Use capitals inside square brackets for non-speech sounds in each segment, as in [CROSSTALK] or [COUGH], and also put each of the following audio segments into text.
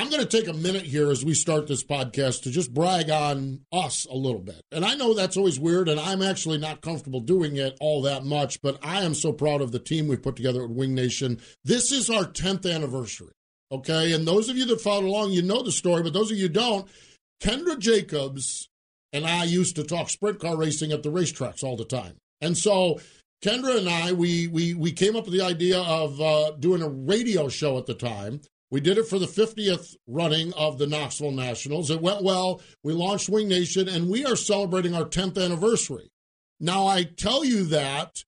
I'm going to take a minute here as we start this podcast to just brag on us a little bit. And I know that's always weird, and I'm actually not comfortable doing it all that much, but I am so proud of the team we've put together at Wing Nation. This is our 10th anniversary, okay? And those of you that followed along, you know the story, but those of you don't, Kendra Jacobs and I used to talk sprint car racing at the racetracks all the time. And so Kendra and I, we we we came up with the idea of uh, doing a radio show at the time we did it for the 50th running of the Knoxville Nationals. It went well. We launched Wing Nation, and we are celebrating our 10th anniversary. Now, I tell you that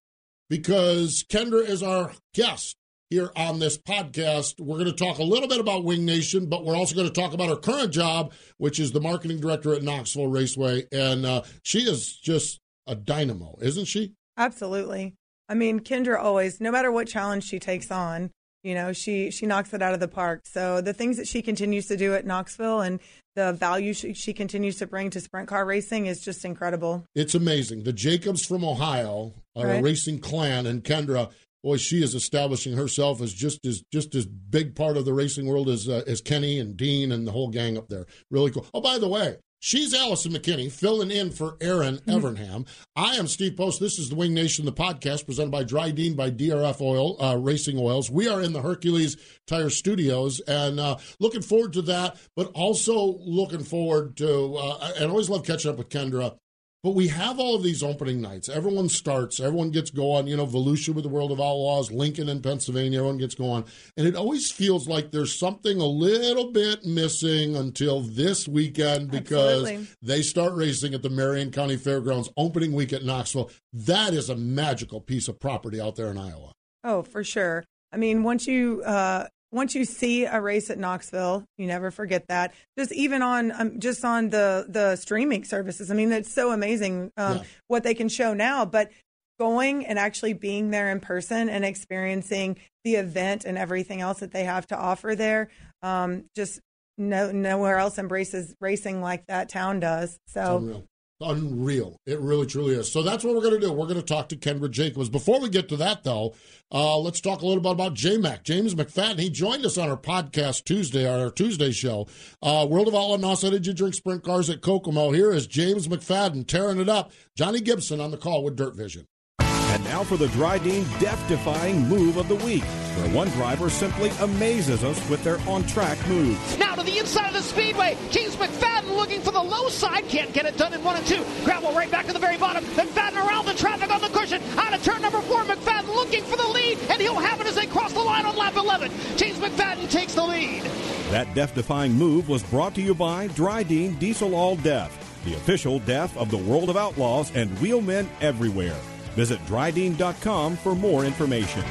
because Kendra is our guest here on this podcast. We're going to talk a little bit about Wing Nation, but we're also going to talk about her current job, which is the marketing director at Knoxville Raceway. And uh, she is just a dynamo, isn't she? Absolutely. I mean, Kendra always, no matter what challenge she takes on, you know, she she knocks it out of the park. So the things that she continues to do at Knoxville and the value she, she continues to bring to sprint car racing is just incredible. It's amazing. The Jacobs from Ohio are right. a racing clan, and Kendra, boy, she is establishing herself as just as just as big part of the racing world as uh, as Kenny and Dean and the whole gang up there. Really cool. Oh, by the way, She's Allison McKinney, filling in for Erin mm-hmm. Evernham. I am Steve Post. This is the Wing Nation, the podcast presented by Drydene by DRF Oil uh, Racing Oils. We are in the Hercules Tire Studios and uh, looking forward to that, but also looking forward to, uh, and I always love catching up with Kendra but we have all of these opening nights. Everyone starts, everyone gets going. You know, Volusia with the World of Outlaws, Lincoln in Pennsylvania, everyone gets going. And it always feels like there's something a little bit missing until this weekend because Absolutely. they start racing at the Marion County Fairgrounds opening week at Knoxville. That is a magical piece of property out there in Iowa. Oh, for sure. I mean, once you uh, once you see a race at Knoxville, you never forget that. Just even on um, just on the the streaming services. I mean, it's so amazing um, yeah. what they can show now. But going and actually being there in person and experiencing the event and everything else that they have to offer there, um, just no nowhere else embraces racing like that town does. So unreal. It really, truly is. So that's what we're going to do. We're going to talk to Kendra Jacobs. Before we get to that, though, uh, let's talk a little bit about JMac. James McFadden, he joined us on our podcast Tuesday, our Tuesday show. Uh, World of Outlaw NOS Energy Drink sprint cars at Kokomo? Here is James McFadden tearing it up. Johnny Gibson on the call with Dirt Vision. And now for the Drydene death-defying move of the week, where one driver simply amazes us with their on-track moves. Now to the inside of the speedway, James McFadden looking for the low side, can't get it done in one and two. Gravel right back to the very bottom. McFadden around the traffic on the cushion, out of turn number four. McFadden looking for the lead, and he'll have it as they cross the line on lap 11. James McFadden takes the lead. That death-defying move was brought to you by Drydene Diesel All Death, the official death of the world of outlaws and wheelmen everywhere. Visit drydene.com for more information.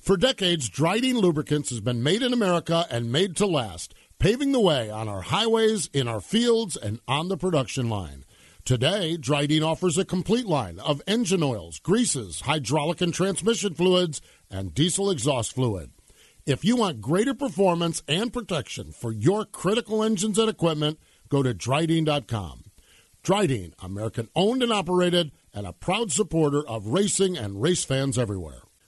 For decades, Drydene Lubricants has been made in America and made to last, paving the way on our highways, in our fields, and on the production line. Today, Drydene offers a complete line of engine oils, greases, hydraulic and transmission fluids, and diesel exhaust fluid. If you want greater performance and protection for your critical engines and equipment, go to drydene.com. Drydene, American owned and operated, and a proud supporter of racing and race fans everywhere.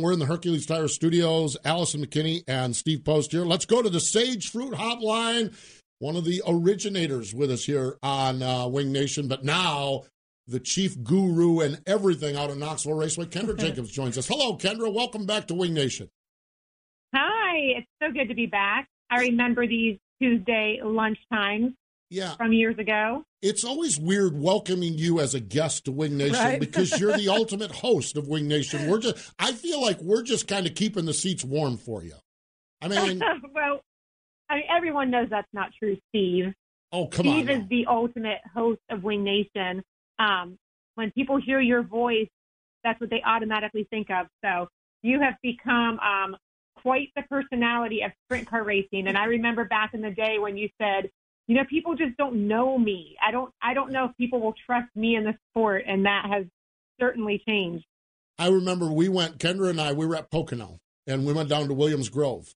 We're in the Hercules Tire Studios. Allison McKinney and Steve Post here. Let's go to the Sage Fruit Hotline. One of the originators with us here on uh, Wing Nation, but now the chief guru and everything out of Knoxville Raceway. Kendra [LAUGHS] Jacobs joins us. Hello, Kendra. Welcome back to Wing Nation. Hi, it's so good to be back. I remember these Tuesday lunch times yeah. from years ago. It's always weird welcoming you as a guest to Wing Nation Right. because you're the [LAUGHS] ultimate host of Wing Nation. We're just I feel like we're just kind of keeping the seats warm for you. I [LAUGHS] mean, well, I mean, everyone knows that's not true, Steve. oh come on. Steve is the ultimate host of Wing Nation. Um, when people hear your voice, that's what they automatically think of. So you have become um, quite the personality of sprint car racing. And I remember back in the day when you said, you know, people just don't know me. I don't. I don't know if people will trust me in the sport, and that has certainly changed. I remember we went, Kendra and I, we were at Pocono and we went down to Williams Grove.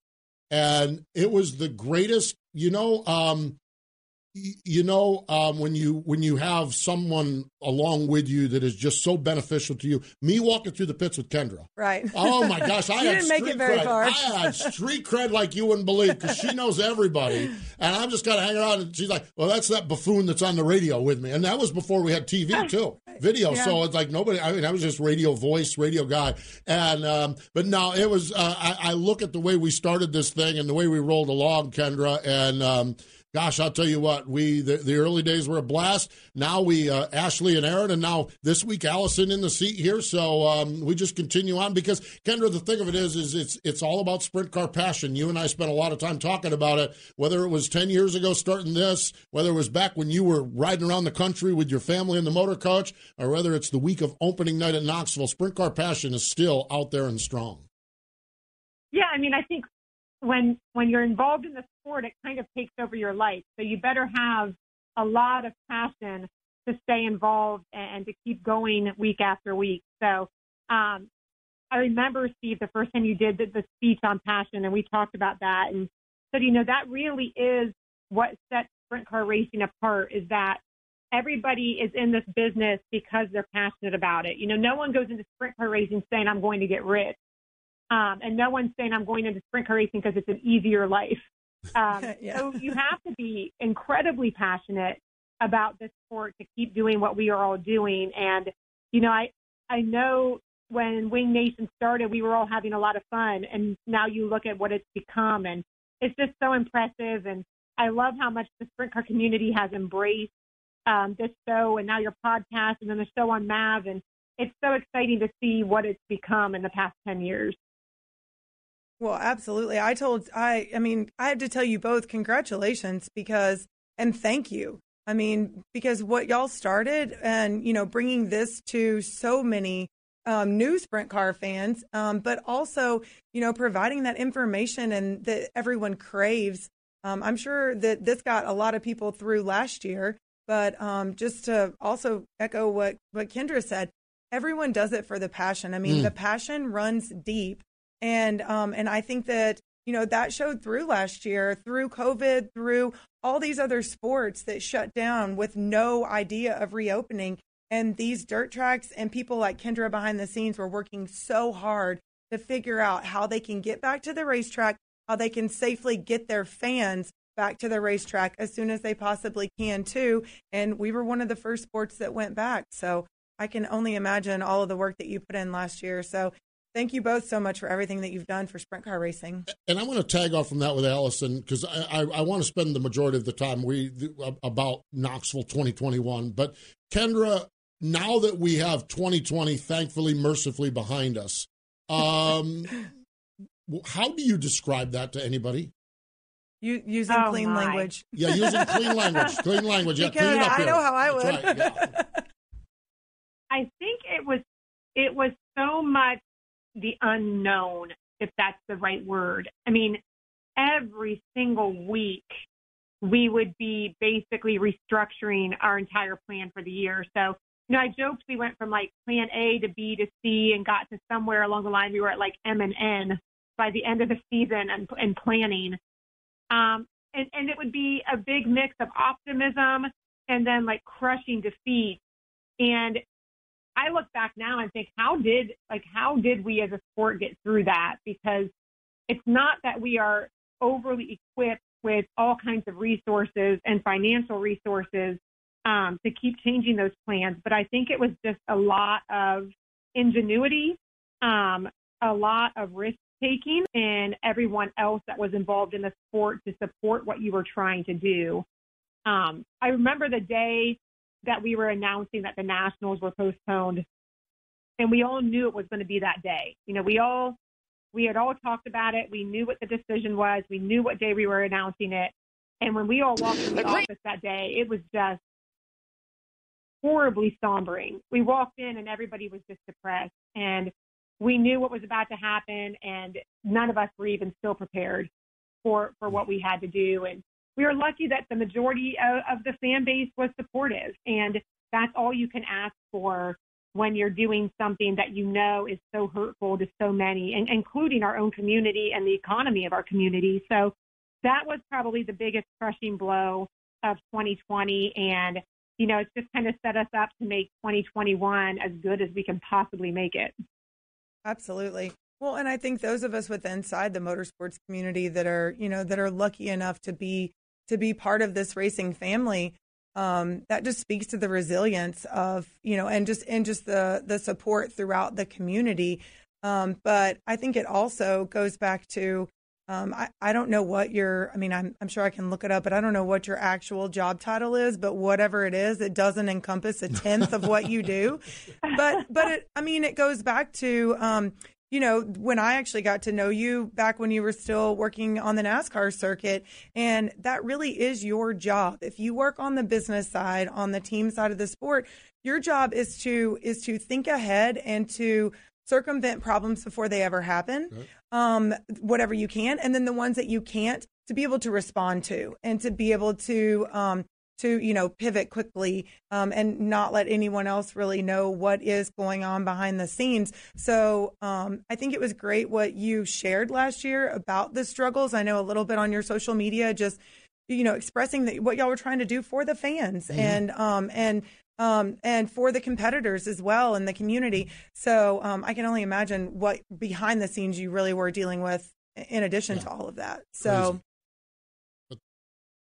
And it was the greatest, you know, um, you know, um, when you when you have someone along with you that is just so beneficial to you. Me walking through the pits with Kendra. Right. Oh my gosh, I [LAUGHS] had didn't make it street very cred. far. I had street cred like you wouldn't believe because she knows everybody, and I'm just kind of hanging around. And she's like, "Well, that's that buffoon that's on the radio with me," and that was before we had TV too, video. Yeah. So it's like nobody. I mean, I was just radio voice, radio guy, and um, but no, it was. Uh, I, I look at the way we started this thing and the way we rolled along, Kendra, and. Um, Gosh, I'll tell you what. We the, the early days were a blast. Now we uh, Ashley and Erin, and now this week Allison in the seat here. So um, we just continue on because Kendra, the thing of it is, is it's it's all about sprint car passion. You and I spent a lot of time talking about it. Whether it was ten years ago starting this, whether it was back when you were riding around the country with your family in the motor coach, or whether it's the week of opening night at Knoxville, sprint car passion is still out there and strong. Yeah, I mean, I think when when you're involved in the sport, it kind of takes over your life. So you better have a lot of passion to stay involved and, to keep going week after week. So um, I remember, Steve, the first time you did the, the speech on passion, and we talked about that, and said, you know, that really is what sets sprint car racing apart. Is that everybody is in this business because they're passionate about it. You know, no one goes into sprint car racing saying, I'm going to get rich. Um, and no one's saying, I'm going into sprint car racing because it's an easier life. Um, [LAUGHS] Yeah. So you have to be incredibly passionate about this sport to keep doing what we are all doing. And, you know, I, I know when Wing Nation started, we were all having a lot of fun. And now you look at what it's become, and it's just so impressive. And I love how much the sprint car community has embraced um, this show and now your podcast and then the show on Mav. And it's so exciting to see what it's become in the past 10 years. Well, absolutely. I told I I mean, I have to tell you both congratulations because and thank you. I mean, because what y'all started and, you know, bringing this to so many um, new sprint car fans, um, but also, you know, providing that information and that everyone craves. Um, I'm sure that this got a lot of people through last year, but um, just to also echo what, what Kendra said, everyone does it for the passion. I mean, Mm. the passion runs deep and um and I think that you know that showed through last year through COVID through all these other sports that shut down with no idea of reopening. And these dirt tracks and people like Kendra behind the scenes were working so hard to figure out how they can get back to the racetrack how they can safely get their fans back to the racetrack as soon as they possibly can too. And we were one of the first sports that went back. So I can only imagine all of the work that you put in last year. So Thank you both so much for everything that you've done for sprint car racing. And I want to tag off from that with Allison because I, I, I want to spend the majority of the time we about Knoxville 2021. But Kendra, now that we have 2020, thankfully, mercifully behind us, um, [LAUGHS] how do you describe that to anybody? You using Oh, clean my. language. Yeah, using clean [LAUGHS] language. Clean language. Yeah, Because clean it up I here. know how I would. Right, yeah. I think it was it was so much the unknown, if that's the right word. I mean, every single week we would be basically restructuring our entire plan for the year. So you know, I joked we went from like plan A to B to C and got to somewhere along the line we were at like M and N by the end of the season and, and planning. Um, and, and it would be a big mix of optimism and then like crushing defeat. And I look back now and think, how did like how did we as a sport get through that? Because it's not that we are overly equipped with all kinds of resources and financial resources um, to keep changing those plans, but I think it was just a lot of ingenuity, um, a lot of risk taking, and everyone else that was involved in the sport to support what you were trying to do. Um, I remember the day that we were announcing that the nationals were postponed, and we all knew it was going to be that day. You know, we all we had all talked about it. We knew what the decision was. We knew what day we were announcing it. And when we all walked in the office that day, it was just horribly sombering. We walked in and everybody was just depressed. And we knew what was about to happen, and none of us were even still prepared for, for what we had to do. And we were lucky that the majority of, of the fan base was supportive. And that's all you can ask for when you're doing something that you know is so hurtful to so many, and including our own community and the economy of our community. So that was probably the biggest crushing blow of 2020. And, you know, it's just kind of set us up to make 2021 as good as we can possibly make it. Absolutely. Well, and I think those of us with inside the motorsports community that are, you know, that are lucky enough to be to be part of this racing family, um, that just speaks to the resilience of, you know, and just and just the the support throughout the community. Um, but I think it also goes back to um, I, I don't know what your, I mean, I'm, I'm sure I can look it up, but I don't know what your actual job title is, but whatever it is, it doesn't encompass a tenth of what you do. [LAUGHS] But, but it, I mean, it goes back to, um, you know, when I actually got to know you back when you were still working on the NASCAR circuit, and that really is your job. If you work on the business side, on the team side of the sport, your job is to is to think ahead and to circumvent problems before they ever happen, right. um, whatever you can, and then the ones that you can't to be able to respond to and to be able to um, to you know pivot quickly um, and not let anyone else really know what is going on behind the scenes. So um, I think it was great what you shared last year about the struggles. I know a little bit on your social media, just you know expressing that what y'all were trying to do for the fans mm-hmm. and um, and um, and for the competitors as well in the community. So um, I can only imagine what behind the scenes you really were dealing with in addition yeah. to all of that. So, but,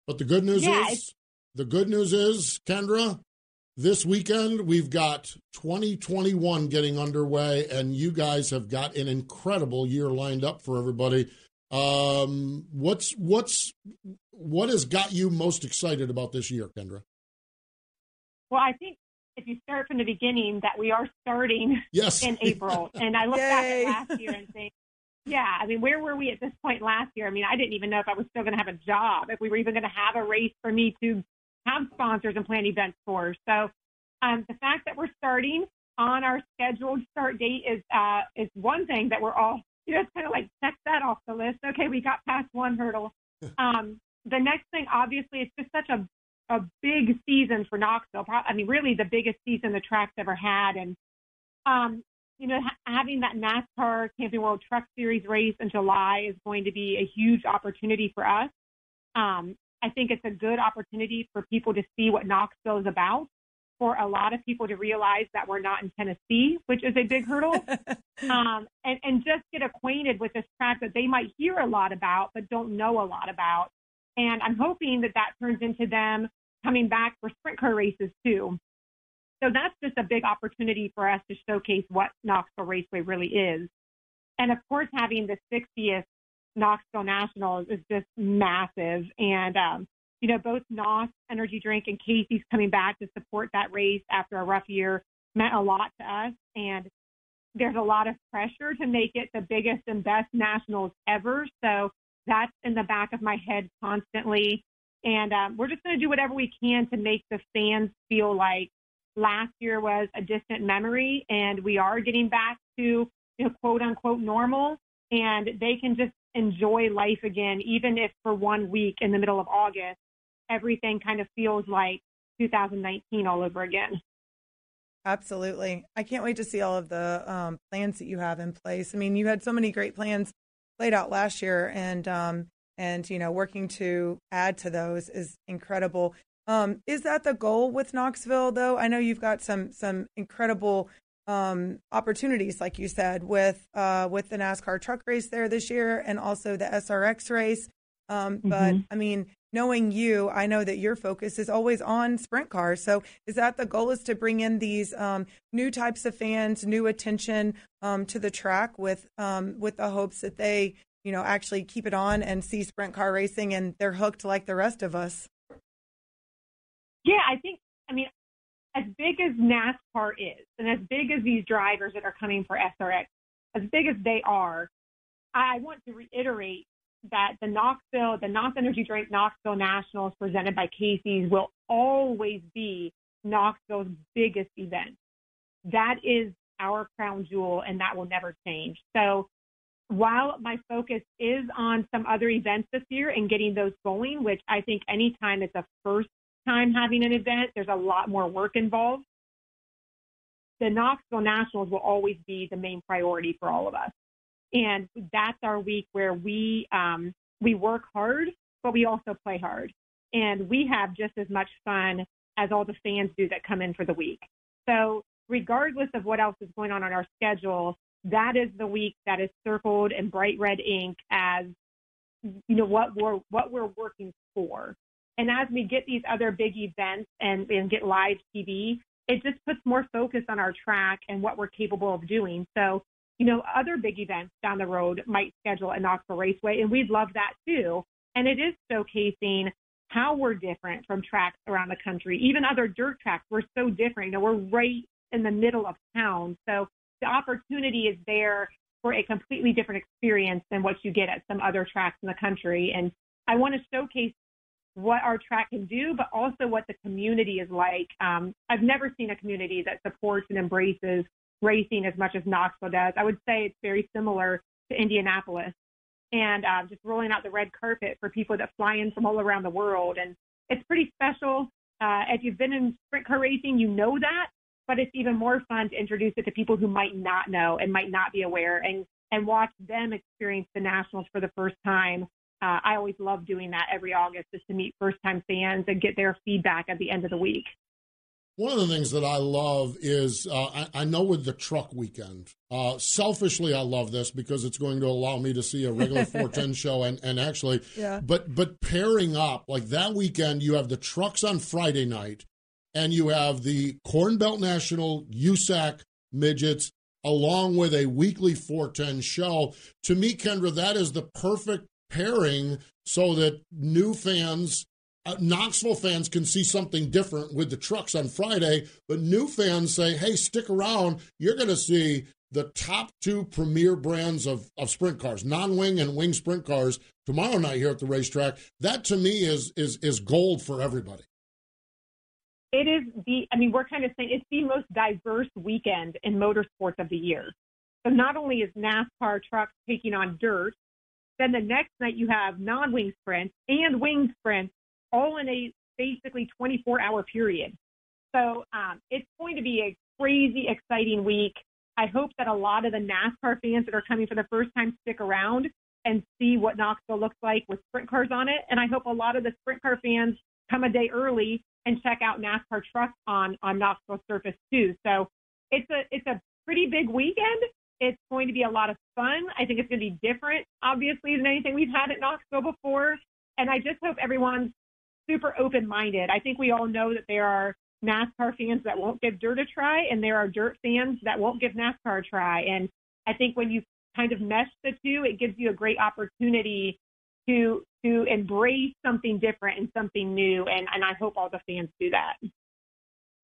but, the good news yeah, is the good news is Kendra. This weekend, we've got 2021 getting underway, and you guys have got an incredible year lined up for everybody. Um, what's what's what has got you most excited about this year, Kendra? Well, I think if you start from the beginning, that we are starting yes. in April. [LAUGHS] and I look back at last year and think, yeah, I mean, where were we at this point last year? I mean, I didn't even know if I was still going to have a job, if we were even going to have a race for me to have sponsors and plan events for. So um, the fact that we're starting on our scheduled start date is uh, is one thing that we're all, you know, it's kind of like check that off the list. Okay, we got past one hurdle. [LAUGHS] Um, the next thing, obviously, it's just such a a big season for Knoxville. I mean, really the biggest season the track's ever had. And, um, you know, ha- having that NASCAR Camping World Truck Series race in July is going to be a huge opportunity for us. Um, I think it's a good opportunity for people to see what Knoxville is about. For a lot of people to realize that we're not in Tennessee, which is a big hurdle, [LAUGHS] um, and, and just get acquainted with this track that they might hear a lot about but don't know a lot about. And I'm hoping that that turns into them coming back for sprint car races too. So that's just a big opportunity for us to showcase what Knoxville Raceway really is. And of course, having the 60th Knoxville Nationals is just massive. And, um, you know, both NOS Energy Drink and Casey's coming back to support that race after a rough year meant a lot to us. And there's a lot of pressure to make it the biggest and best nationals ever. So that's in the back of my head constantly. And um, we're just going to do whatever we can to make the fans feel like last year was a distant memory and we are getting back to you know, quote unquote normal and they can just enjoy life again, even if for one week in the middle of August, everything kind of feels like 2019 all over again. Absolutely. I can't wait to see all of the um, plans that you have in place. I mean, you had so many great plans laid out last year, and um, and you know, working to add to those is incredible. Um, is that the goal with Knoxville, though? I know you've got some some incredible um, opportunities, like you said, with uh, with the NASCAR truck race there this year, and also the SRX race. Um, mm-hmm. But I mean, knowing you, I know that your focus is always on sprint cars. So is that the goal is to bring in these um, new types of fans, new attention um, to the track with um, with the hopes that they, you know, actually keep it on and see sprint car racing and they're hooked like the rest of us? Yeah, I think, I mean, as big as NASCAR is and as big as these drivers that are coming for SRX, as big as they are, I want to reiterate that the Knoxville, the NOS Energy Drink Knoxville Nationals presented by Casey's will always be Knoxville's biggest event. That is our crown jewel and that will never change. So while my focus is on some other events this year and getting those going, which I think anytime it's a first time having an event, there's a lot more work involved. The Knoxville Nationals will always be the main priority for all of us. And that's our week where we um, we work hard, but we also play hard, and we have just as much fun as all the fans do that come in for the week. So regardless of what else is going on on our schedule, that is the week that is circled in bright red ink as you know what we're what we're working for. And as we get these other big events and, and get live TV, it just puts more focus on our track and what we're capable of doing. So you know, other big events down the road might schedule a Knoxville Raceway, and we'd love that too. And it is showcasing how we're different from tracks around the country. Even other dirt tracks, we're so different. You know, we're right in the middle of town. So the opportunity is there for a completely different experience than what you get at some other tracks in the country. And I want to showcase what our track can do, but also what the community is like. Um, I've never seen a community that supports and embraces racing as much as Knoxville does. I would say it's very similar to Indianapolis and uh, just rolling out the red carpet for people that fly in from all around the world. And it's pretty special. Uh, if you've been in sprint car racing, you know that, but it's even more fun to introduce it to people who might not know and might not be aware and, and watch them experience the nationals for the first time. Uh, I always love doing that every August just to meet first time fans and get their feedback at the end of the week. One of the things that I love is uh, I, I, know with the truck weekend, uh, selfishly, I love this because it's going to allow me to see a regular [LAUGHS] 410 show and, and actually, yeah. but, but pairing up like that weekend, you have the trucks on Friday night and you have the Corn Belt National USAC midgets along with a weekly 410 show. To me, Kendra, that is the perfect pairing so that new fans uh, Knoxville fans can see something different with the trucks on Friday, but new fans say, hey, stick around. You're going to see the top two premier brands of, of sprint cars, non wing and wing sprint cars, tomorrow night here at the racetrack. That to me is, is, is gold for everybody. It is the, I mean, we're kind of saying it's the most diverse weekend in motorsports of the year. So not only is NASCAR trucks taking on dirt, then the next night you have non wing sprints and wing sprints all in a basically 24 hour period. So um, it's going to be a crazy, exciting week. I hope that a lot of the NASCAR fans that are coming for the first time stick around and see what Knoxville looks like with sprint cars on it. And I hope a lot of the sprint car fans come a day early and check out NASCAR trucks on on Knoxville surface too. So it's a it's a pretty big weekend. It's going to be a lot of fun. I think it's going to be different, obviously, than anything we've had at Knoxville before. And I just hope everyone's super open minded. I think we all know that there are NASCAR fans that won't give dirt a try, and there are dirt fans that won't give NASCAR a try. And I think when you kind of mesh the two, it gives you a great opportunity to to embrace something different and something new. And and I hope all the fans do that.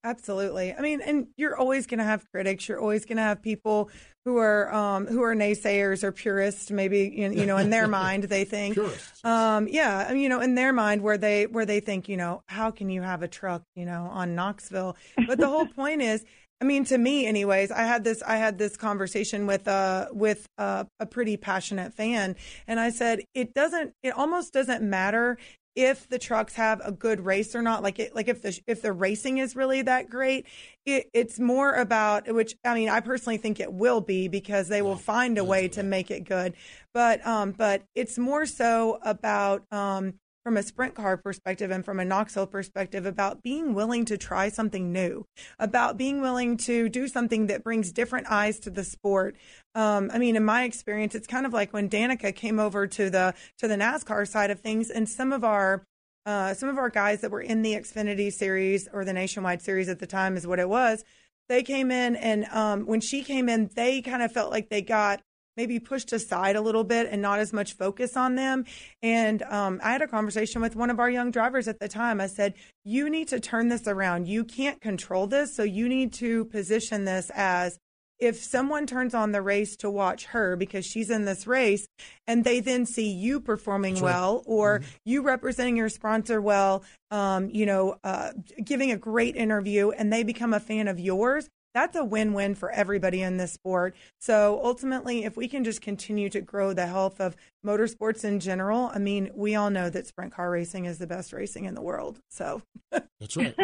Absolutely. I mean, and you're always going to have critics. You're always going to have people who are um, who are naysayers or purists. Maybe you know, in their mind, they think, [LAUGHS] um, yeah, you know, in their mind, where they where they think, you know, how can you have a truck, you know, on Knoxville? But the whole [LAUGHS] point is, I mean, to me, anyways, I had this I had this conversation with uh with uh, a pretty passionate fan, and I said it doesn't it almost doesn't matter if the trucks have a good race or not. Like it like if the if the racing is really that great, it, it's more about which I mean I personally think it will be because they will find a way to make it good, but um but it's more so about um from a sprint car perspective and from a Knoxville perspective about being willing to try something new, about being willing to do something that brings different eyes to the sport. Um, I mean, in my experience, it's kind of like when Danica came over to the to the NASCAR side of things, and some of our uh, some of our guys that were in the Xfinity series or the Nationwide series at the time is what it was. They came in, and um, when she came in, they kind of felt like they got maybe pushed aside a little bit and not as much focus on them. And um, I had a conversation with one of our young drivers at the time. I said, You need to turn this around. You can't control this. So you need to position this as if someone turns on the race to watch her because she's in this race and they then see you performing That's well or mm-hmm. you representing your sponsor well um, you know uh, giving a great interview and they become a fan of yours that's a win-win for everybody in this sport. So ultimately, if we can just continue to grow the health of motorsports in general, I mean, we all know that sprint car racing is the best racing in the world. So that's right.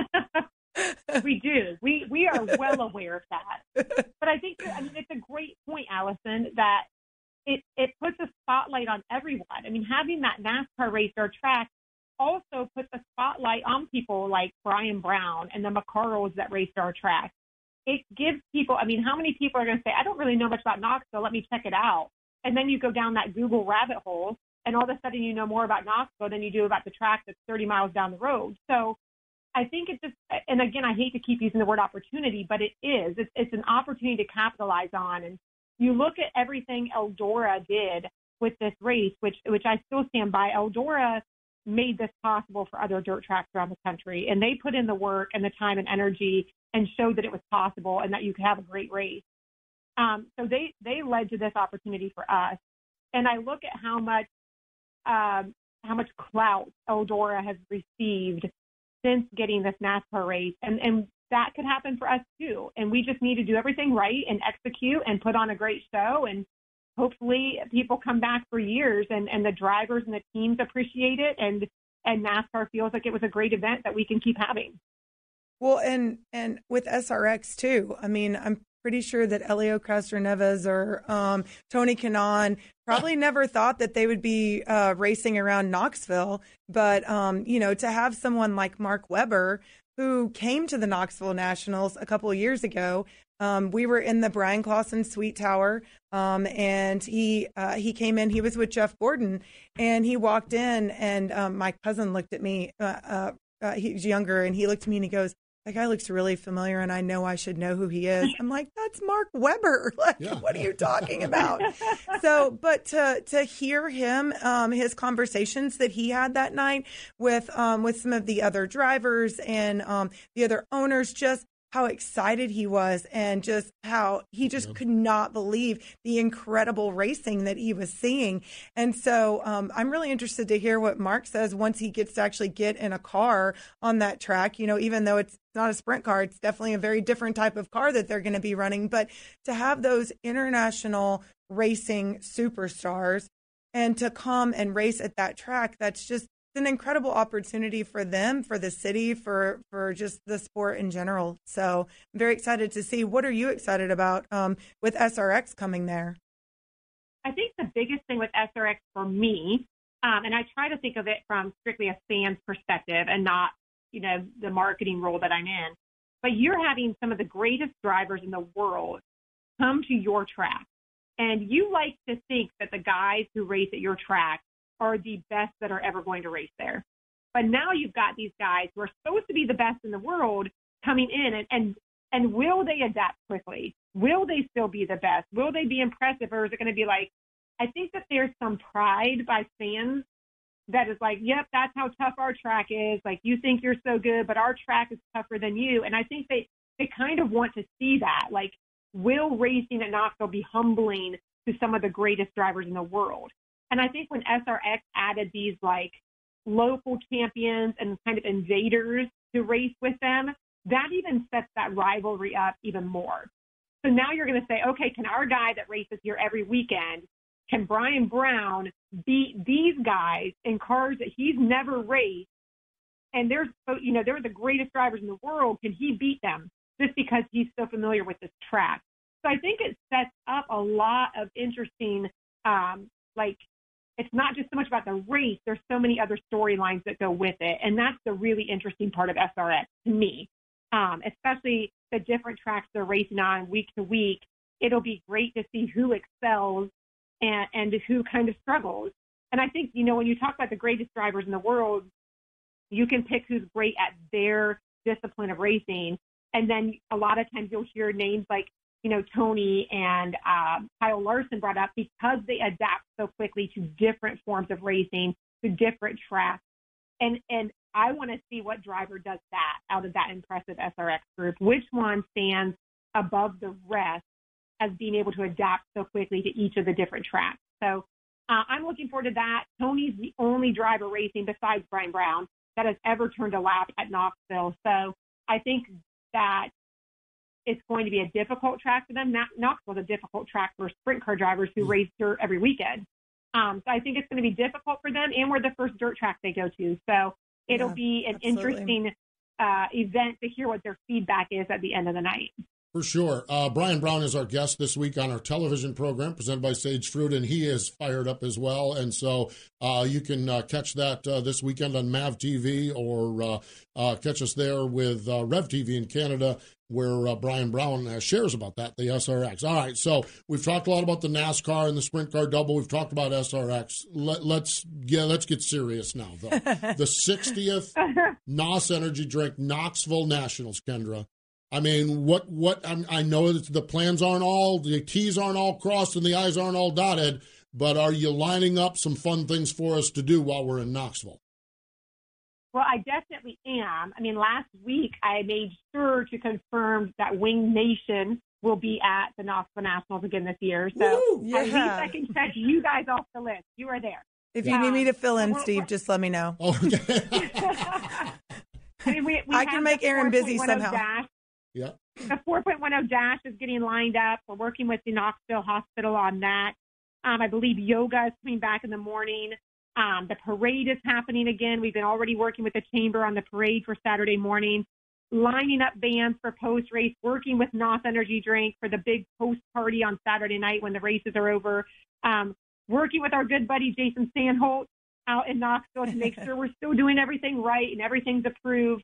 [LAUGHS] we do. We we are well aware of that. But I think I mean it's a great point, Allison, that it it puts a spotlight on everyone. I mean, having that NASCAR race or track also puts a spotlight on people like Brian Brown and the McCarls that raced our track it gives people, I mean, how many people are going to say, I don't really know much about Knoxville, let me check it out. And then you go down that Google rabbit hole, and all of a sudden you know more about Knoxville than you do about the track that's 30 miles down the road. So I think it's just, and again, I hate to keep using the word opportunity, but it is. It's, it's an opportunity to capitalize on. And you look at everything Eldora did with this race, which which I still stand by. Eldora made this possible for other dirt tracks around the country, and they put in the work and the time and energy and showed that it was possible and that you could have a great race. Um, so they they led to this opportunity for us. And I look at how much um, how much clout Eldora has received since getting this NASCAR race, and and that could happen for us too. And we just need to do everything right and execute and put on a great show and hopefully people come back for years and, and the drivers and the teams appreciate it and and NASCAR feels like it was a great event that we can keep having. Well, and and with SRX too. I mean, I'm pretty sure that Helio Castroneves or um, Tony Kanaan probably never thought that they would be uh, racing around Knoxville. But um, you know, to have someone like Mark Webber who came to the Knoxville Nationals a couple of years ago. Um, we were in the Bryan Clauson Suite Tower, um, and he uh, he came in. He was with Jeff Gordon, and he walked in, and um, my cousin looked at me. Uh, uh, uh he was younger, and he looked at me and he goes, that guy looks really familiar and I know I should know who he is. I'm like, that's Mark Webber. [LAUGHS] Like, yeah. what are you talking [LAUGHS] about? so, but to, to hear him, um, his conversations that he had that night with, um, with some of the other drivers and, um, the other owners, just how excited he was and just how he just yeah. could not believe the incredible racing that he was seeing. And so um, I'm really interested to hear what Mark says once he gets to actually get in a car on that track. You know, even though it's not a sprint car, it's definitely a very different type of car that they're going to be running. But to have those international racing superstars and to come and race at that track, that's just an incredible opportunity for them, for the city, for for just the sport in general. So I'm very excited to see. What are you excited about um, with SRX coming there? I think the biggest thing with SRX for me, um, and I try to think of it from strictly a fan's perspective and not, you know, the marketing role that I'm in. But you're having some of the greatest drivers in the world come to your track. And you like to think that the guys who race at your track are the best that are ever going to race there. But now you've got these guys who are supposed to be the best in the world coming in and, and and will they adapt quickly? Will they still be the best? Will they be impressive or is it going to be like I think that there's some pride by fans that is like, yep, that's how tough our track is. Like you think you're so good, but our track is tougher than you. And I think they they kind of want to see that. Like, will racing at Knoxville be humbling to some of the greatest drivers in the world? And I think when SRX added these like local champions and kind of invaders to race with them, that even sets that rivalry up even more. So now you're going to say, okay, can our guy that races here every weekend, can Brian Brown beat these guys in cars that he's never raced? And they're, you know, they're the greatest drivers in the world. Can he beat them just because he's so familiar with this track? So I think it sets up a lot of interesting, um, like, it's not just so much about the race. There's so many other storylines that go with it. And that's the really interesting part of SRX to me um, especially the different tracks they're racing on week to week. It'll be great to see who excels and, and who kind of struggles. And I think, you know, when you talk about the greatest drivers in the world, you can pick who's great at their discipline of racing. And then a lot of times you'll hear names like, you know, Tony and um, Kyle Larson brought up because they adapt so quickly to different forms of racing, to different tracks. And, and I want to see what driver does that out of that impressive SRX group. Which one stands above the rest as being able to adapt so quickly to each of the different tracks? So uh, I'm looking forward to that. Tony's the only driver racing besides Brian Brown that has ever turned a lap at Knoxville. So I think that it's going to be a difficult track for them. Not Knoxville's a difficult track for sprint car drivers who mm. race dirt every weekend. Um, so I think it's going to be difficult for them, and we're the first dirt track they go to. So it'll yeah, be an absolutely. interesting uh, event to hear what their feedback is at the end of the night. For sure. Uh, Brian Brown is our guest this week on our television program presented by Sage Fruit, and he is fired up as well. And so uh, you can uh, catch that uh, this weekend on MAV TV or uh, uh, catch us there with Rev TV in Canada where uh, Brian Brown uh, shares about that, the SRX. All right, so we've talked a lot about the NASCAR and the Sprint Car Double. We've talked about SRX. Let, let's yeah, let's get serious now, though. [LAUGHS] the 60th NOS Energy Drink Knoxville Nationals, Kendra. I mean, what what I, I know that the plans aren't all the T's aren't all crossed and the I's aren't all dotted, but are you lining up some fun things for us to do while we're in Knoxville? Well, I definitely am. I mean, last week I made sure to confirm that Wing Nation will be at the Knoxville Nationals again this year. So Woo, yeah. at least I can check you guys off the list. You are there. If you um, need me to fill in, Steve, just let me know. Oh, okay. [LAUGHS] I, mean, we, we I can make Erin busy somehow. Dash. Yeah. The 4.10 dash is getting lined up. We're working with the Knoxville Hospital on that. Um, I believe yoga is coming back in the morning. Um, the parade is happening again. We've been already working with the chamber on the parade for Saturday morning, lining up bands for post race, working with NOS Energy Drink for the big post party on Saturday night when the races are over, um, working with our good buddy Jason Sandholt out in Knoxville to make [LAUGHS] sure we're still doing everything right and everything's approved.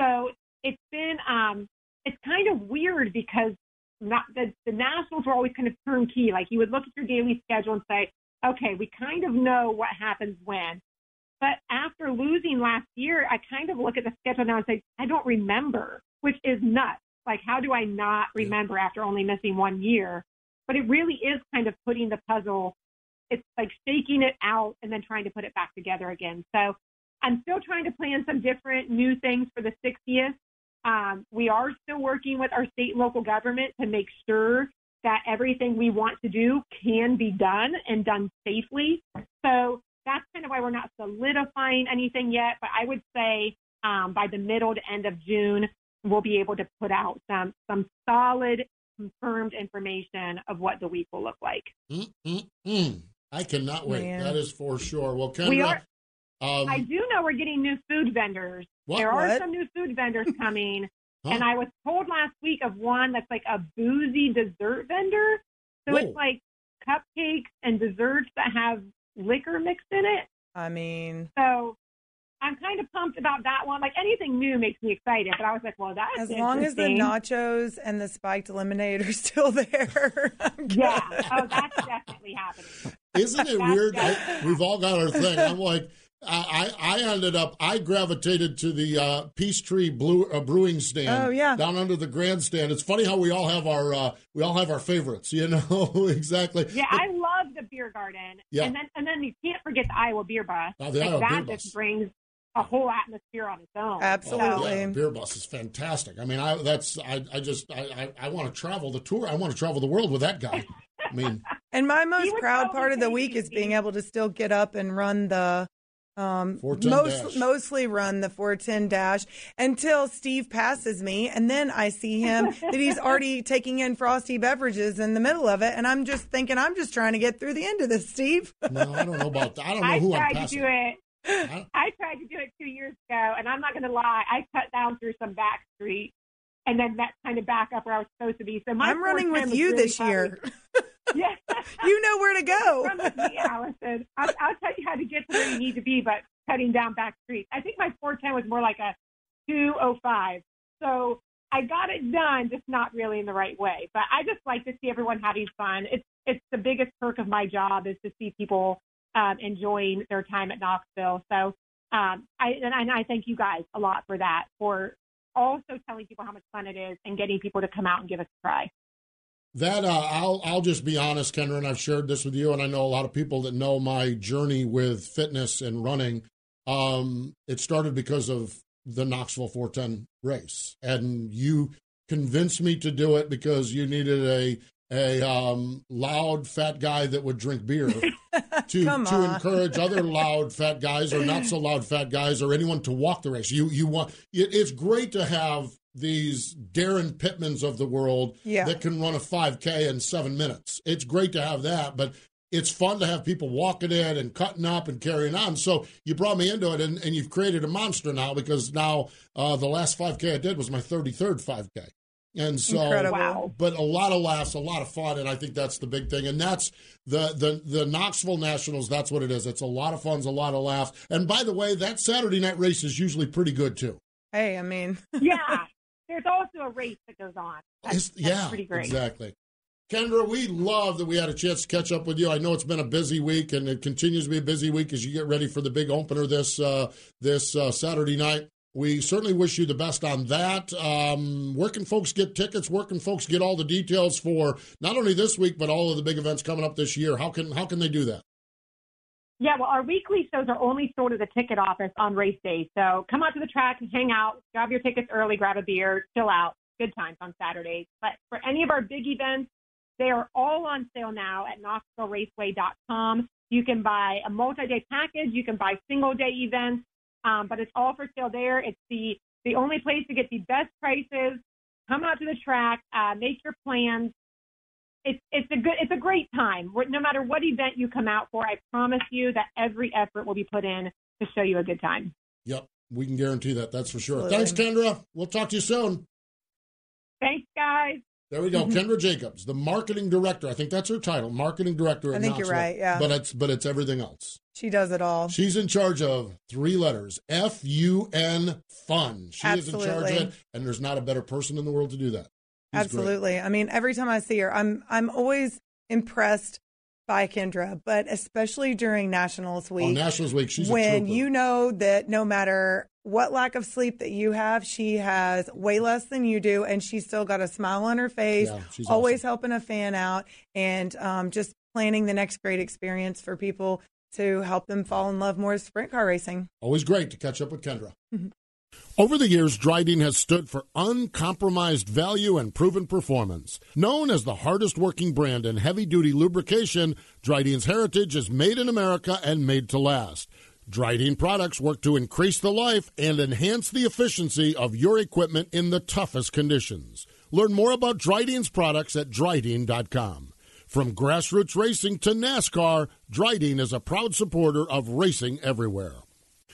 So it's been um, it's kind of weird because not the, the nationals were always kind of turnkey. Like you would look at your daily schedule and say, okay, we kind of know what happens when. But after losing last year, I kind of look at the schedule now and say, I don't remember, which is nuts. Like, how do I not remember after only missing one year? But it really is kind of putting the puzzle, it's like shaking it out and then trying to put it back together again. So I'm still trying to plan some different new things for the 60th. Um, we are still working with our state and local government to make sure that everything we want to do can be done and done safely. So that's kind of why we're not solidifying anything yet. But I would say um, by the middle to end of June, we'll be able to put out some some solid, confirmed information of what the week will look like. Mm-mm-mm. I cannot wait. Man. That is for sure. Well, Kendra, we are, um, I do know we're getting new food vendors. What? There are what? some new food vendors [LAUGHS] coming. Huh? And I was told last week of one that's like a boozy dessert vendor. So Whoa. it's like cupcakes and desserts that have liquor mixed in it. I mean, so I'm kind of pumped about that one. Like anything new makes me excited, but I was like, well, that's as long as the nachos and the spiked lemonade are [LAUGHS] still there. [LAUGHS] yeah, oh, that's definitely happening. Isn't it weird? I, we've all got our thing. I'm like, I, I ended up I gravitated to the uh, Peace Tree Blue uh, Brewing stand. Oh yeah, down under the grandstand. It's funny how we all have our uh, we all have our favorites. You [LAUGHS] know exactly. Yeah, but, I love the beer garden. Yeah, and then and then you can't forget the Iowa Beer Bus. Oh, the like Iowa that beer just bus. brings a whole atmosphere on its own. Absolutely, oh, yeah, beer bus is fantastic. I mean, I that's I, I just I, I, I want to travel the tour. I want to travel the world with that guy. I mean, and my [LAUGHS] most proud part of the week is being able to still get up and run the Um, 410 most, dash. mostly run the 410 dash until Steve passes me, and then I see him [LAUGHS] that he's already taking in frosty beverages in the middle of it, and I'm just thinking I'm just trying to get through the end of this, Steve. No, I don't know about that. I don't know I who I'm tried to do it. I- I tried to do it two years ago, and I'm not going to lie. I cut down through some back street, and then that kind of back up where I was supposed to be. So my I'm running with you really this year. hard. [LAUGHS] Yeah, you know where to go. [LAUGHS] Me, Allison. I'll, I'll tell you how to get to where you need to be, but cutting down back streets. I think my 410 was more like a 205. So I got it done, just not really in the right way. But I just like to see everyone having fun. It's it's the biggest perk of my job is to see people um, enjoying their time at Knoxville. So um, I and, I and I thank you guys a lot for that for also telling people how much fun it is and getting people to come out and give us a try. That uh, I'll I'll just be honest, Kendra, and I've shared this with you, and I know a lot of people that know my journey with fitness and running. Um, it started because of the Knoxville 410 race, and you convinced me to do it because you needed a a um, loud fat guy that would drink beer [LAUGHS] to to encourage other loud fat guys or not so loud fat guys or anyone to walk the race. You you want it, it's great to have these Daryn Pittmans of the world Yeah. that can run a 5K in seven minutes. It's great to have that, but it's fun to have people walking in and cutting up and carrying on. So you brought me into it, and, and you've created a monster now because now uh, the last 5K I did was my 33rd 5K. And so, Incredible. But a lot of laughs, a lot of fun, and I think that's the big thing. And that's the the the Knoxville Nationals. That's what it is. It's a lot of fun, it's a lot of laughs. And by the way, that Saturday night race is usually pretty good too. Hey, I mean, [LAUGHS] Yeah, there's also a race that goes on. That's, that's yeah, pretty great. exactly. Kendra, we love that we had a chance to catch up with you. I know it's been a busy week, and it continues to be a busy week as you get ready for the big opener this uh, this uh, Saturday night. We certainly wish you the best on that. Um, where can folks get tickets? Where can folks get all the details for not only this week but all of the big events coming up this year? How can how can they do that? Yeah, well, our weekly shows are only sold at the ticket office on race day. So come out to the track and hang out, grab your tickets early, grab a beer, chill out. Good times on Saturdays. But for any of our big events, they are all on sale now at KnoxvilleRaceway.com. You can buy a multi-day package. You can buy single-day events, um, but it's all for sale there. It's the the only place to get the best prices. Come out to the track, uh, make your plans, it's it's a good it's a great time. No matter what event you come out for, I promise you that every effort will be put in to show you a good time. Yep, we can guarantee that. That's for sure. Absolutely. Thanks, Kendra. We'll talk to you soon. Thanks, guys. There we go. Mm-hmm. Kendra Jacobs, the marketing director. I think that's her title, marketing director. I think you're right, yeah. but it's but it's everything else. she does it all. She's in charge of three letters F U N fun. She is in charge of Absolutely. it, and there's not a better person in the world to do that. She's great. Absolutely. I mean, every time I see her, I'm I'm always impressed by Kendra, but especially during Nationals On week Nationals Week, she's when you know that no matter what lack of sleep that you have, she has way less than you do, and she's still got a smile on her face, Yeah, she's always awesome. helping a fan out, and um, just planning the next great experience for people to help them fall in love more with sprint car racing. Always great to catch up with Kendra. Over the years, Drydene has stood for uncompromised value and proven performance. Known as the hardest working brand in heavy duty lubrication, Drydene's heritage is made in America and made to last. Drydene products work to increase the life and enhance the efficiency of your equipment in the toughest conditions. Learn more about Drydene's products at Drydene.com. From grassroots racing to NASCAR, Drydene is a proud supporter of racing everywhere.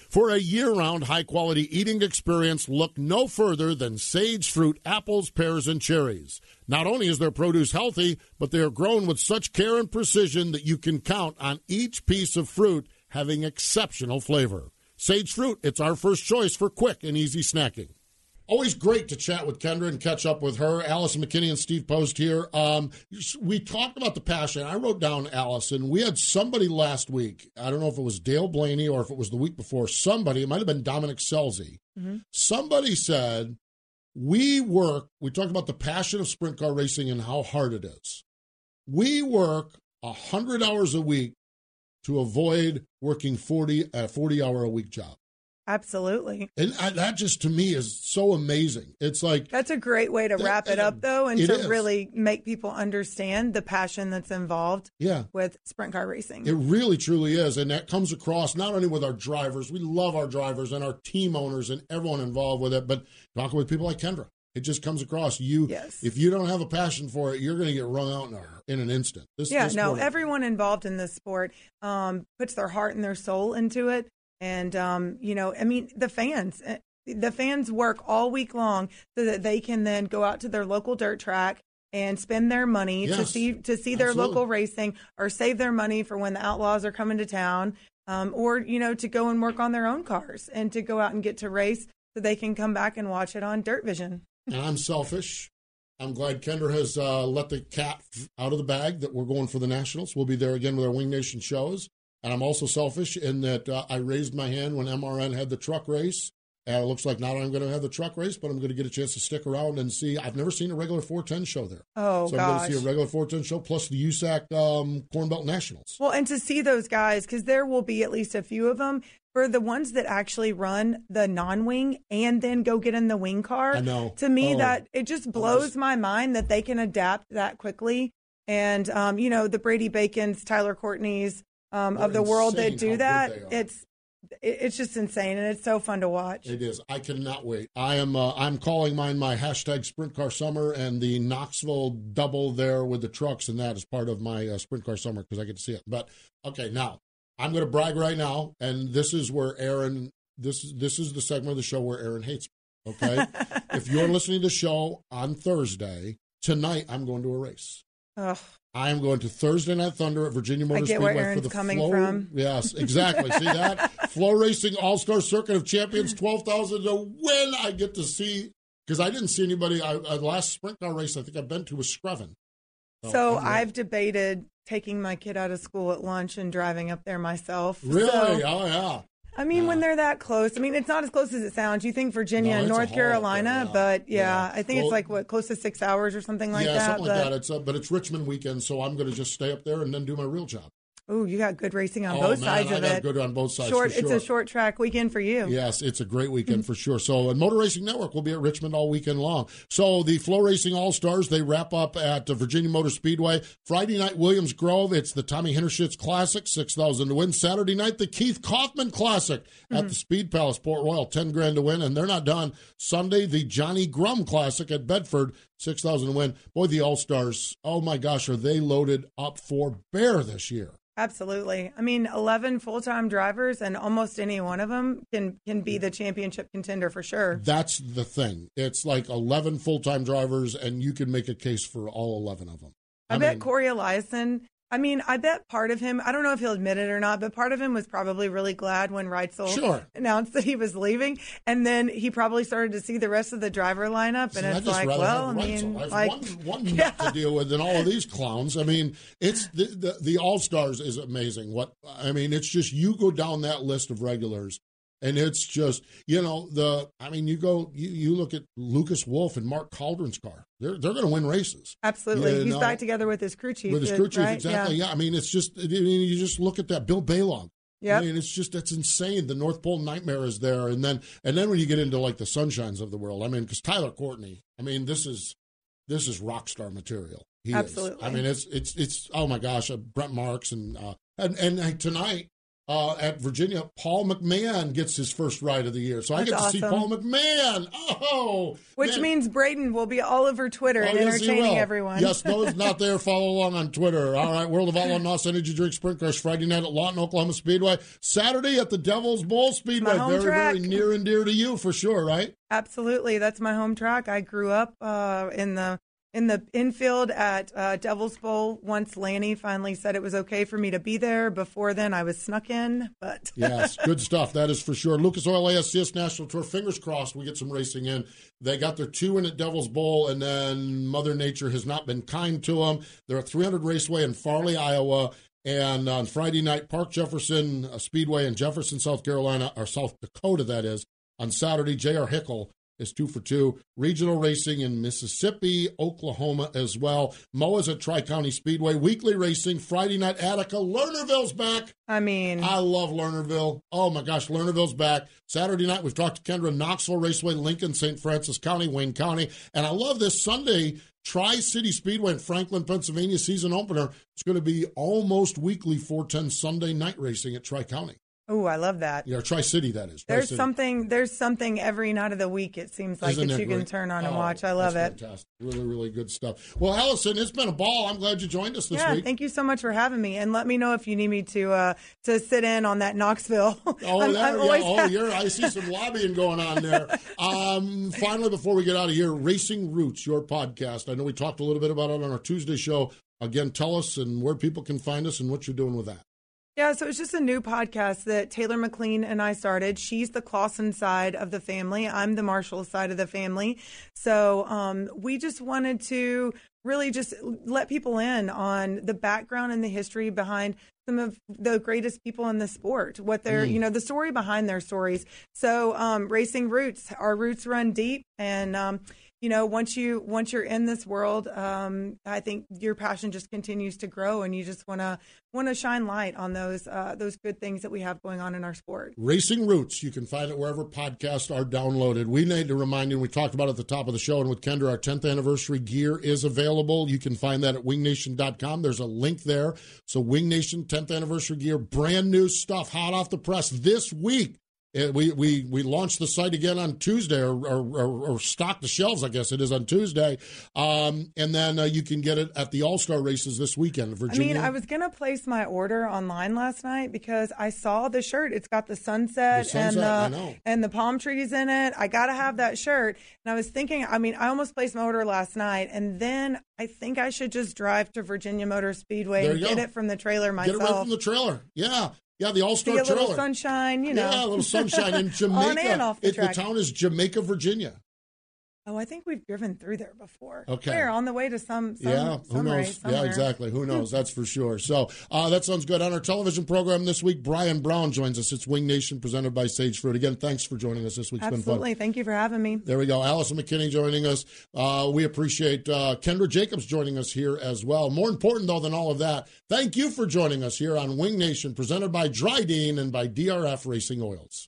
For a year round high quality eating experience, look no further than Sage Fruit apples, pears, and cherries. Not only is their produce healthy, but they are grown with such care and precision that you can count on each piece of fruit having exceptional flavor. Sage Fruit, it's our first choice for quick and easy snacking. Always great to chat with Kendra and catch up with her. Allison McKinney and Steve Post here. Um, we talked about the passion. I wrote down Allison. We had somebody last week. I don't know if it was Dale Blaney or if it was the week before. Somebody, it might have been Dominic Scelzi. Somebody said, We work, we talked about the passion of sprint car racing and how hard it is. We work 100 hours a week to avoid working 40, a 40 hour a week job. Absolutely. And I, that just to me is so amazing. It's like That's a great way to That- wrap it up, though, and to is. really make people understand the passion that's involved yeah. with sprint car racing. It really, truly is. And that comes across not only with our drivers, we love our drivers and our team owners and everyone involved with it, but talking with people like Kendra. It just comes across. You, Yes. if you don't have a passion for it, you're going to get run out in, a, in an instant. This, yeah, this no, sport- everyone involved in this sport um, puts their heart and their soul into it. And, um, you know, I mean, the fans, eh, the fans work all week long so that they can then go out to their local dirt track and spend their money to see to see their absolutely. local racing or save their money for when the outlaws are coming to town um, or you know to go and work on their own cars and to go out and get to race so they can come back and watch it on DIRTVision and I'm selfish. I'm glad Kendra has uh, let the cat out of the bag that we're going for the Nationals. We'll be there again with our Wing Nation shows. And I'm also selfish in that uh, I raised my hand when MRN had the truck race. And it looks like not only I'm going to have the truck race, but I'm going to get a chance to stick around and see. I've never seen a regular 410 show there. oh so I'm going to see a regular 410 show plus the USAC um, Corn Belt Nationals. Well, and to see those guys, because there will be at least a few of them for the ones that actually run the non-wing and then go get in the wing car. I know. To me, Oh. that it just blows my mind that they can adapt that quickly. And um, you know, the Brady Bacon's, Tyler Courtney's um, of the world that do that. It's it's just insane, and it's so fun to watch. It is. I cannot wait. I am. Uh, I'm calling mine my hashtag Sprint Car Summer, and the Knoxville double there with the trucks, and that is part of my uh, Sprint Car Summer because I get to see it. But okay, now I'm going to brag right now, and this is where Erin. This is this is the segment of the show where Erin hates me. Okay, [LAUGHS] if you're listening to the show on Thursday tonight, I'm going to a race. Ugh. I am going to Thursday Night Thunder at Virginia Motor Speedway for the coming Flow- from. [LAUGHS] Yes, exactly. see that [LAUGHS] FloRacing All Star Circuit of Champions, twelve thousand to win. I get to see because I didn't see anybody. I, uh, last sprint car race I think I've been to was Screven. So I'm I've debated taking my kid out of school at lunch and driving up there myself. really, So- oh yeah. I mean, when they're that close, I mean, it's not as close as it sounds. You think Virginia No, and North Carolina, yeah. but yeah, Yeah. I think Well- it's like what close to six hours or something like yeah, that. something like but that. It's uh, but it's Richmond weekend, so I'm going to just stay up there and then do my real job. Oh, you got good racing on oh both man, sides I of got it. good on both sides. short, for it's a short track weekend for you. Yes, it's a great weekend for sure. So, and Motor Racing Network will be at Richmond all weekend long. So, the FloRacing All Stars they wrap up at uh, Virginia Motor Speedway Friday night. Williams Grove. It's the Tommy Hinnershitz Classic, six thousand to win. Saturday night, the Keith Kauffman Classic at the Speed Palace, Port Royal, ten grand to win, and they're not done. Sunday, the Johnny Grum Classic at Bedford, six thousand to win. Boy, the All Stars. Oh my gosh, are they loaded up for bear this year? Absolutely. I mean, 11 full time drivers, and almost any one of them can, can be the championship contender for sure. That's the thing. It's like 11 full time drivers, and you can make a case for all 11 of them. I, bet mean, Cory Eliason. I mean, I bet part of him, I don't know if he'll admit it or not, but part of him was probably really glad when Reutzel Sure. announced that he was leaving. And then he probably started to see the rest of the driver lineup. see, And I it's like, well, I mean, Reutzel. Like, one, [LAUGHS] one nut to deal with than all of these clowns. I mean, it's the, the, the All Stars is amazing. What I mean, it's just you go down that list of regulars, and it's just you know the. I mean, you go you, you look at Lucas Wolf and Mark Cauldron's car. They're they're going to win races. absolutely. You He's know, back together with his crew chief. with his uh, crew chief, right? exactly. Yeah. Yeah. I mean, it's just I mean, you just look at that Bill Balog. Yeah. I mean, it's just that's insane. The North Pole Nightmare is there, and then and then when you get into like the Sunshines of the world, I mean, because Tyler Courtney, I mean, this is this is rock star material. He is. Absolutely. I mean, it's it's it's oh my gosh, uh, Brent Marks and uh, and and tonight. Uh, at Virginia, Paul McMahon gets his first ride of the year, so I That's get to see. Paul McMahon. Oh, Which man. means Braden will be all over Twitter Oh, and yes, entertaining everyone. Yes, those [LAUGHS] not there, follow along on Twitter. All right, World of Outlaw NOS Energy Drink Sprint Cars Friday night at Lawton, Oklahoma Speedway. Saturday at the Devil's Bowl Speedway. Very, track. very near and dear to you for sure, right? Absolutely, that's my home track. I grew up uh, in the in the infield at uh, Devil's Bowl. Once Lanny finally said it was okay for me to be there. Before then, I was snuck in, but [LAUGHS] Yes, good stuff. That is for sure. Lucas Oil ASCS National Tour. Fingers crossed we get some racing in. They got their two in at Devil's Bowl, and then Mother Nature has not been kind to them. They're at 300 Raceway in Farley, Iowa. And on Friday night, Park Jefferson uh, Speedway in Jefferson, South Carolina, or South Dakota, that is. On Saturday, J.R. Hickle is two for two. Regional racing in Mississippi, Oklahoma as well. Moa's at Tri County Speedway. Weekly racing, Friday night Attica. Lernerville's back. I mean, I love Lernerville. Oh my gosh, Lernerville's back. Saturday night, we've talked to Kendra, Knoxville Raceway, Lincoln, St. Francis County, Wayne County. And I love this Sunday, Tri City Speedway in Franklin, Pennsylvania season opener. It's going to be almost weekly 410 Sunday night racing at Tri County. Oh, I love that. Yeah, Tri City, that is. There's Tri-City. something. There's something every night of the week. It seems like Isn't that you can turn on and Oh, watch. I love it. Fantastic. Really, really good stuff. Well, Allison, it's been a ball. I'm glad you joined us this yeah, week. thank you so much for having me, and let me know if you need me to uh, to sit in on that Knoxville. [LAUGHS] Oh, I'm- there, I'm yeah. always oh, [LAUGHS] you're, I see some lobbying going on there. [LAUGHS] Um, finally, before we get out of here, Racing Roots, your podcast. I know we talked a little bit about it on our Tuesday show. Again, tell us and where people can find us and what you're doing with that. Yeah, so it's just a new podcast that Taylor McLean and I started. She's the Clauson side of the family. I'm the Marshall side of the family. So um, we just wanted to really just let people in on the background and the history behind some of the greatest people in the sport, what they're, you know, the story behind their stories. So um, racing roots, our roots run deep, and um, you know, once you once you're in this world, um, I think your passion just continues to grow, and you just want to want to shine light on those uh, those good things that we have going on in our sport. Racing Roots. You can find it wherever podcasts are downloaded. We need to remind you, we talked about at the top of the show, and with Kendra, our 10th anniversary gear is available. You can find that at wingnation.com. There's a link there. So, Wing Nation 10th anniversary gear, brand new stuff, hot off the press this week. Uh, we, we we launched the site again on Tuesday, or, or, or, or stocked the shelves, I guess it is on Tuesday. Um, and then uh, you can get it at the All Star races this weekend. Virginia. I mean, I was gonna place my order online last night because I saw the shirt. It's got the sunset, The sunset, and the and the palm trees in it. I gotta have that shirt. And I was thinking, I mean, I almost placed my order last night, and then I think I should just drive to Virginia Motor Speedway and you get it from the trailer myself. get it right from the trailer. Yeah. Yeah, the All Star a trailer. little sunshine, you know. Yeah, a little sunshine in [LAUGHS] Jamaica. On and off the It- track. town is Jamaica, Virginia. Oh, I think we've driven through there before. Okay. Where on the way to some, some yeah, who knows? race Yeah, exactly. Who [LAUGHS] knows? That's for sure. So uh, that sounds good. On our television program this week, Brian Brown joins us. It's Wing Nation presented by Sage Fruit. Again, thanks for joining us this week. It's been fun. Absolutely. Thank you for having me. There we go. Allison McKinney joining us. Uh, we appreciate uh, Kendra Jacobs joining us here as well. More important, though, than all of that, thank you for joining us here on Wing Nation, presented by Drydene and by DRF Racing Oils.